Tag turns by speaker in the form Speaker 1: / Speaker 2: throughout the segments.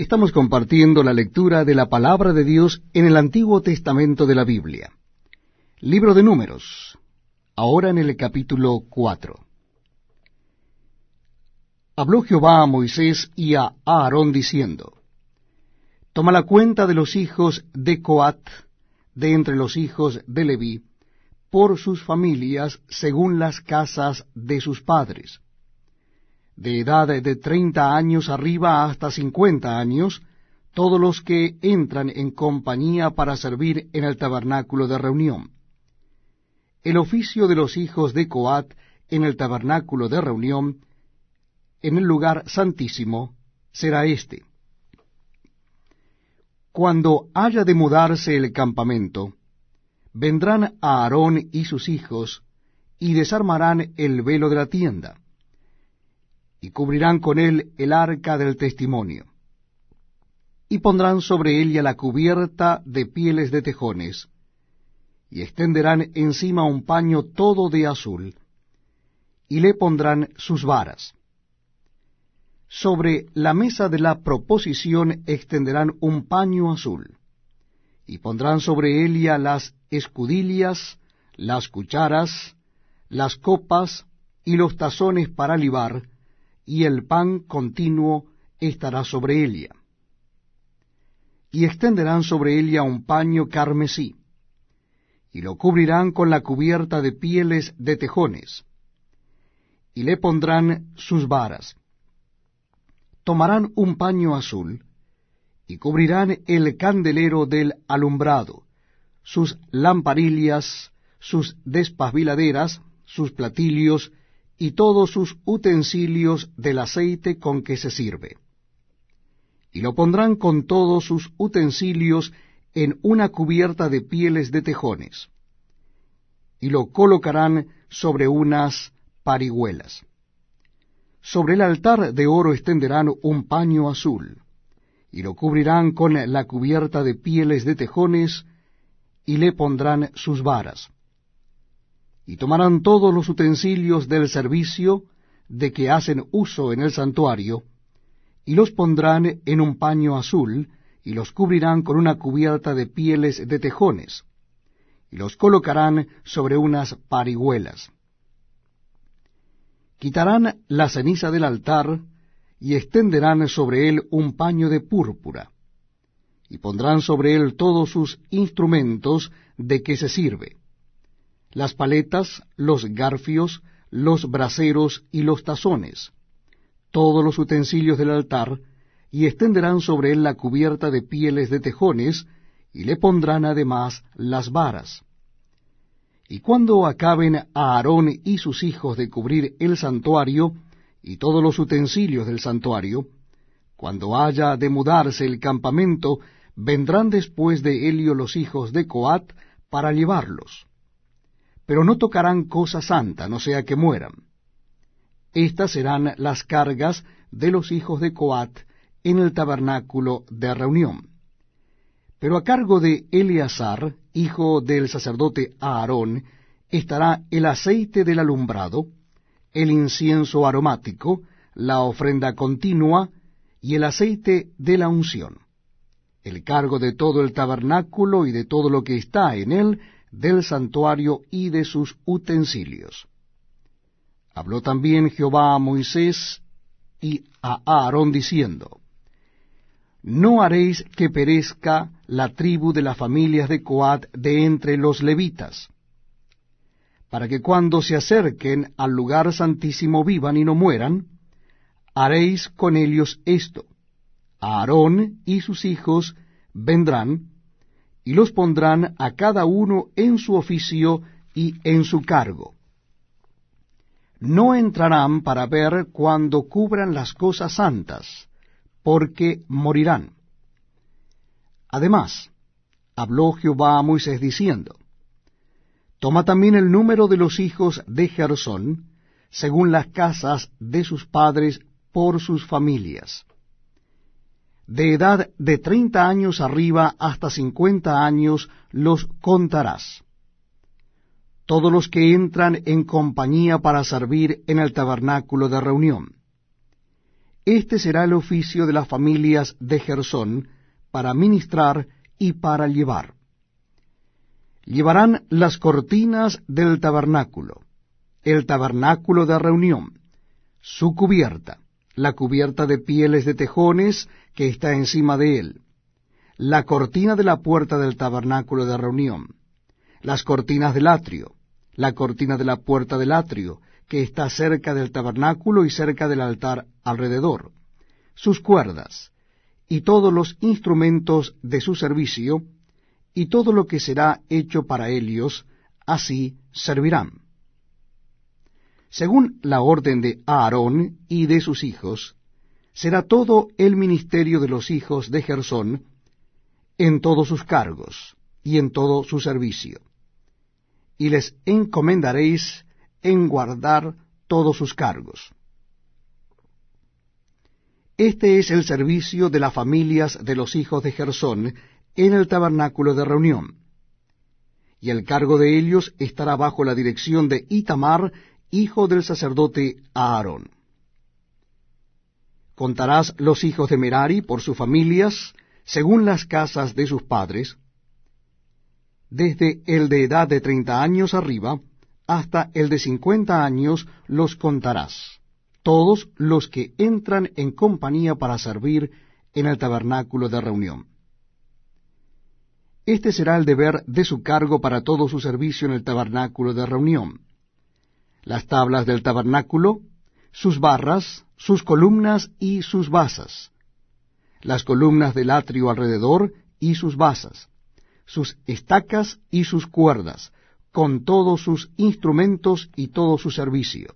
Speaker 1: Estamos compartiendo la lectura de la palabra de Dios en el Antiguo Testamento de la Biblia. Libro de Números, ahora en el capítulo 4. Habló Jehová a Moisés y a Aarón diciendo, Toma la cuenta de los hijos de Coat, de entre los hijos de Leví, por sus familias según las casas de sus padres de edad de treinta años arriba hasta cincuenta años, todos los que entran en compañía para servir en el tabernáculo de reunión. El oficio de los hijos de Coat en el tabernáculo de reunión, en el lugar santísimo, será este. Cuando haya de mudarse el campamento, vendrán a Aarón y sus hijos, y desarmarán el velo de la tienda y cubrirán con él el arca del testimonio. Y pondrán sobre ella la cubierta de pieles de tejones, y extenderán encima un paño todo de azul, y le pondrán sus varas. Sobre la mesa de la proposición extenderán un paño azul, y pondrán sobre ella las escudillas, las cucharas, las copas y los tazones para libar, y el pan continuo estará sobre ella. Y extenderán sobre ella un paño carmesí, y lo cubrirán con la cubierta de pieles de tejones, y le pondrán sus varas. Tomarán un paño azul, y cubrirán el candelero del alumbrado, sus lamparillas, sus despabiladeras, sus platilios, y todos sus utensilios del aceite con que se sirve. Y lo pondrán con todos sus utensilios en una cubierta de pieles de tejones, y lo colocarán sobre unas parihuelas. Sobre el altar de oro extenderán un paño azul, y lo cubrirán con la cubierta de pieles de tejones, y le pondrán sus varas y tomarán todos los utensilios del servicio de que hacen uso en el santuario, y los pondrán en un paño azul, y los cubrirán con una cubierta de pieles de tejones, y los colocarán sobre unas parihuelas. Quitarán la ceniza del altar, y extenderán sobre él un paño de púrpura, y pondrán sobre él todos sus instrumentos de que se sirve las paletas, los garfios, los braseros y los tazones, todos los utensilios del altar, y extenderán sobre él la cubierta de pieles de tejones, y le pondrán además las varas. Y cuando acaben a Aarón y sus hijos de cubrir el santuario y todos los utensilios del santuario, cuando haya de mudarse el campamento, vendrán después de Helio los hijos de Coat para llevarlos pero no tocarán cosa santa, no sea que mueran. Estas serán las cargas de los hijos de Coat en el tabernáculo de reunión. Pero a cargo de Eleazar, hijo del sacerdote Aarón, estará el aceite del alumbrado, el incienso aromático, la ofrenda continua y el aceite de la unción. El cargo de todo el tabernáculo y de todo lo que está en él del santuario y de sus utensilios. Habló también Jehová a Moisés y a Aarón diciendo, No haréis que perezca la tribu de las familias de Coat de entre los levitas, para que cuando se acerquen al lugar santísimo vivan y no mueran, haréis con ellos esto. Aarón y sus hijos vendrán y los pondrán a cada uno en su oficio y en su cargo. No entrarán para ver cuando cubran las cosas santas, porque morirán. Además, habló Jehová a Moisés diciendo, Toma también el número de los hijos de Gersón, según las casas de sus padres por sus familias de edad de treinta años arriba hasta cincuenta años los contarás. Todos los que entran en compañía para servir en el tabernáculo de reunión. Este será el oficio de las familias de Gersón para ministrar y para llevar. Llevarán las cortinas del tabernáculo, el tabernáculo de reunión, su cubierta, la cubierta de pieles de tejones que está encima de él, la cortina de la puerta del tabernáculo de reunión, las cortinas del atrio, la cortina de la puerta del atrio, que está cerca del tabernáculo y cerca del altar alrededor, sus cuerdas, y todos los instrumentos de su servicio, y todo lo que será hecho para ellos, así servirán. Según la orden de Aarón y de sus hijos, será todo el ministerio de los hijos de Gersón en todos sus cargos y en todo su servicio. Y les encomendaréis en guardar todos sus cargos. Este es el servicio de las familias de los hijos de Gersón en el tabernáculo de reunión. Y el cargo de ellos estará bajo la dirección de Itamar, hijo del sacerdote Aarón. Contarás los hijos de Merari por sus familias, según las casas de sus padres, desde el de edad de treinta años arriba hasta el de cincuenta años los contarás, todos los que entran en compañía para servir en el tabernáculo de reunión. Este será el deber de su cargo para todo su servicio en el tabernáculo de reunión. Las tablas del tabernáculo, sus barras, sus columnas y sus basas, las columnas del atrio alrededor y sus basas, sus estacas y sus cuerdas, con todos sus instrumentos y todo su servicio.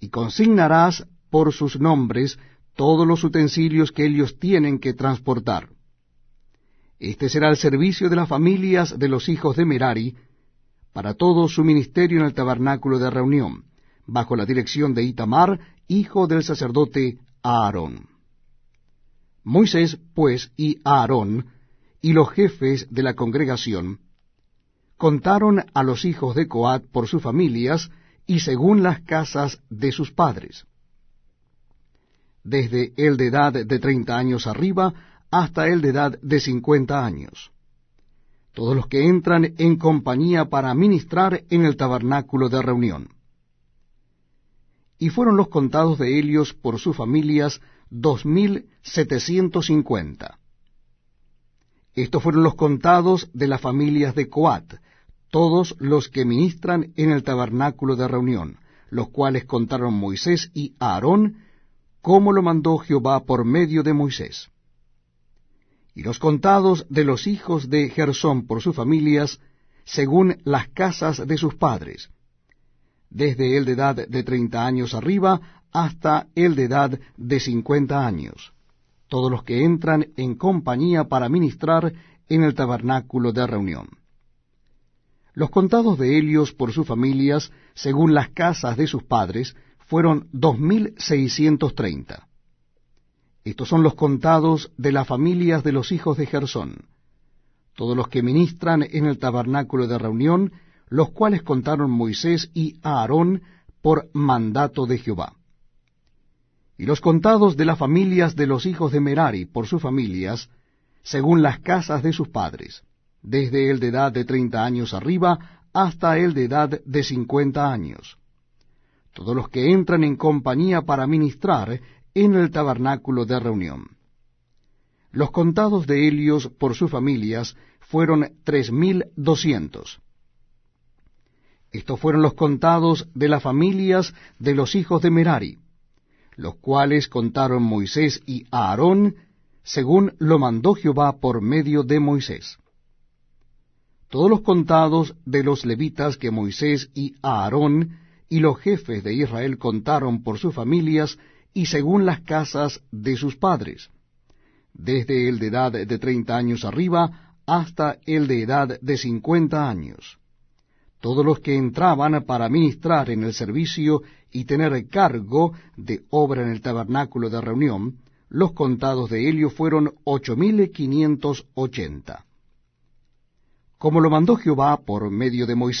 Speaker 1: Y consignarás por sus nombres todos los utensilios que ellos tienen que transportar. Este será el servicio de las familias de los hijos de Merari para todo su ministerio en el tabernáculo de reunión, bajo la dirección de Itamar, hijo del sacerdote Aarón. Moisés, pues, y Aarón, y los jefes de la congregación, contaron a los hijos de Coat por sus familias y según las casas de sus padres, desde el de edad de treinta años arriba hasta el de edad de cincuenta años, todos los que entran en compañía para ministrar en el tabernáculo de reunión. Y fueron los contados de Helios por sus familias dos mil setecientos cincuenta. Estos fueron los contados de las familias de Coat, todos los que ministran en el tabernáculo de reunión, los cuales contaron Moisés y Aarón, como lo mandó Jehová por medio de Moisés. Y los contados de los hijos de Gersón por sus familias, según las casas de sus padres, desde el de edad de treinta años arriba hasta el de edad de cincuenta años, todos los que entran en compañía para ministrar en el tabernáculo de reunión. Los contados de Helios por sus familias, según las casas de sus padres, fueron dos mil seiscientos treinta. Estos son los contados de las familias de los hijos de Gersón, todos los que ministran en el tabernáculo de reunión, los cuales contaron Moisés y Aarón por mandato de Jehová. Y los contados de las familias de los hijos de Merari por sus familias, según las casas de sus padres, desde el de edad de treinta años arriba hasta el de edad de cincuenta años. Todos los que entran en compañía para ministrar en el tabernáculo de reunión. Los contados de Helios por sus familias fueron tres mil doscientos. Estos fueron los contados de las familias de los hijos de Merari, los cuales contaron Moisés y Aarón, según lo mandó Jehová por medio de Moisés todos los contados de los levitas que Moisés y Aarón y los jefes de Israel contaron por sus familias y según las casas de sus padres, desde el de edad de treinta años arriba hasta el de edad de cincuenta años. Todos los que entraban para ministrar en el servicio y tener cargo de obra en el tabernáculo de reunión, los contados de Helio fueron ocho mil quinientos ochenta como lo mandó Jehová por medio de Moisés.